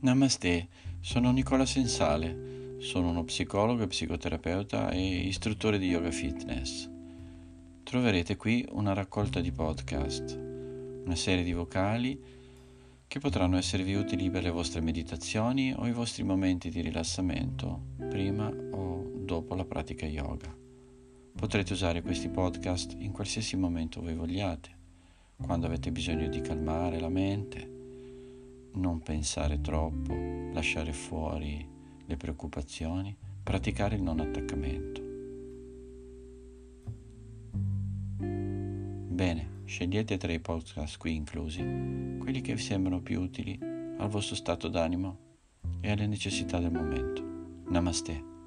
Namaste, sono Nicola Sensale, sono uno psicologo psicoterapeuta e istruttore di yoga fitness. Troverete qui una raccolta di podcast, una serie di vocali che potranno esservi utili per le vostre meditazioni o i vostri momenti di rilassamento prima o dopo la pratica yoga. Potrete usare questi podcast in qualsiasi momento voi vogliate, quando avete bisogno di calmare la mente non pensare troppo, lasciare fuori le preoccupazioni, praticare il non attaccamento. Bene, scegliete tra i podcast qui inclusi quelli che vi sembrano più utili al vostro stato d'animo e alle necessità del momento. Namaste.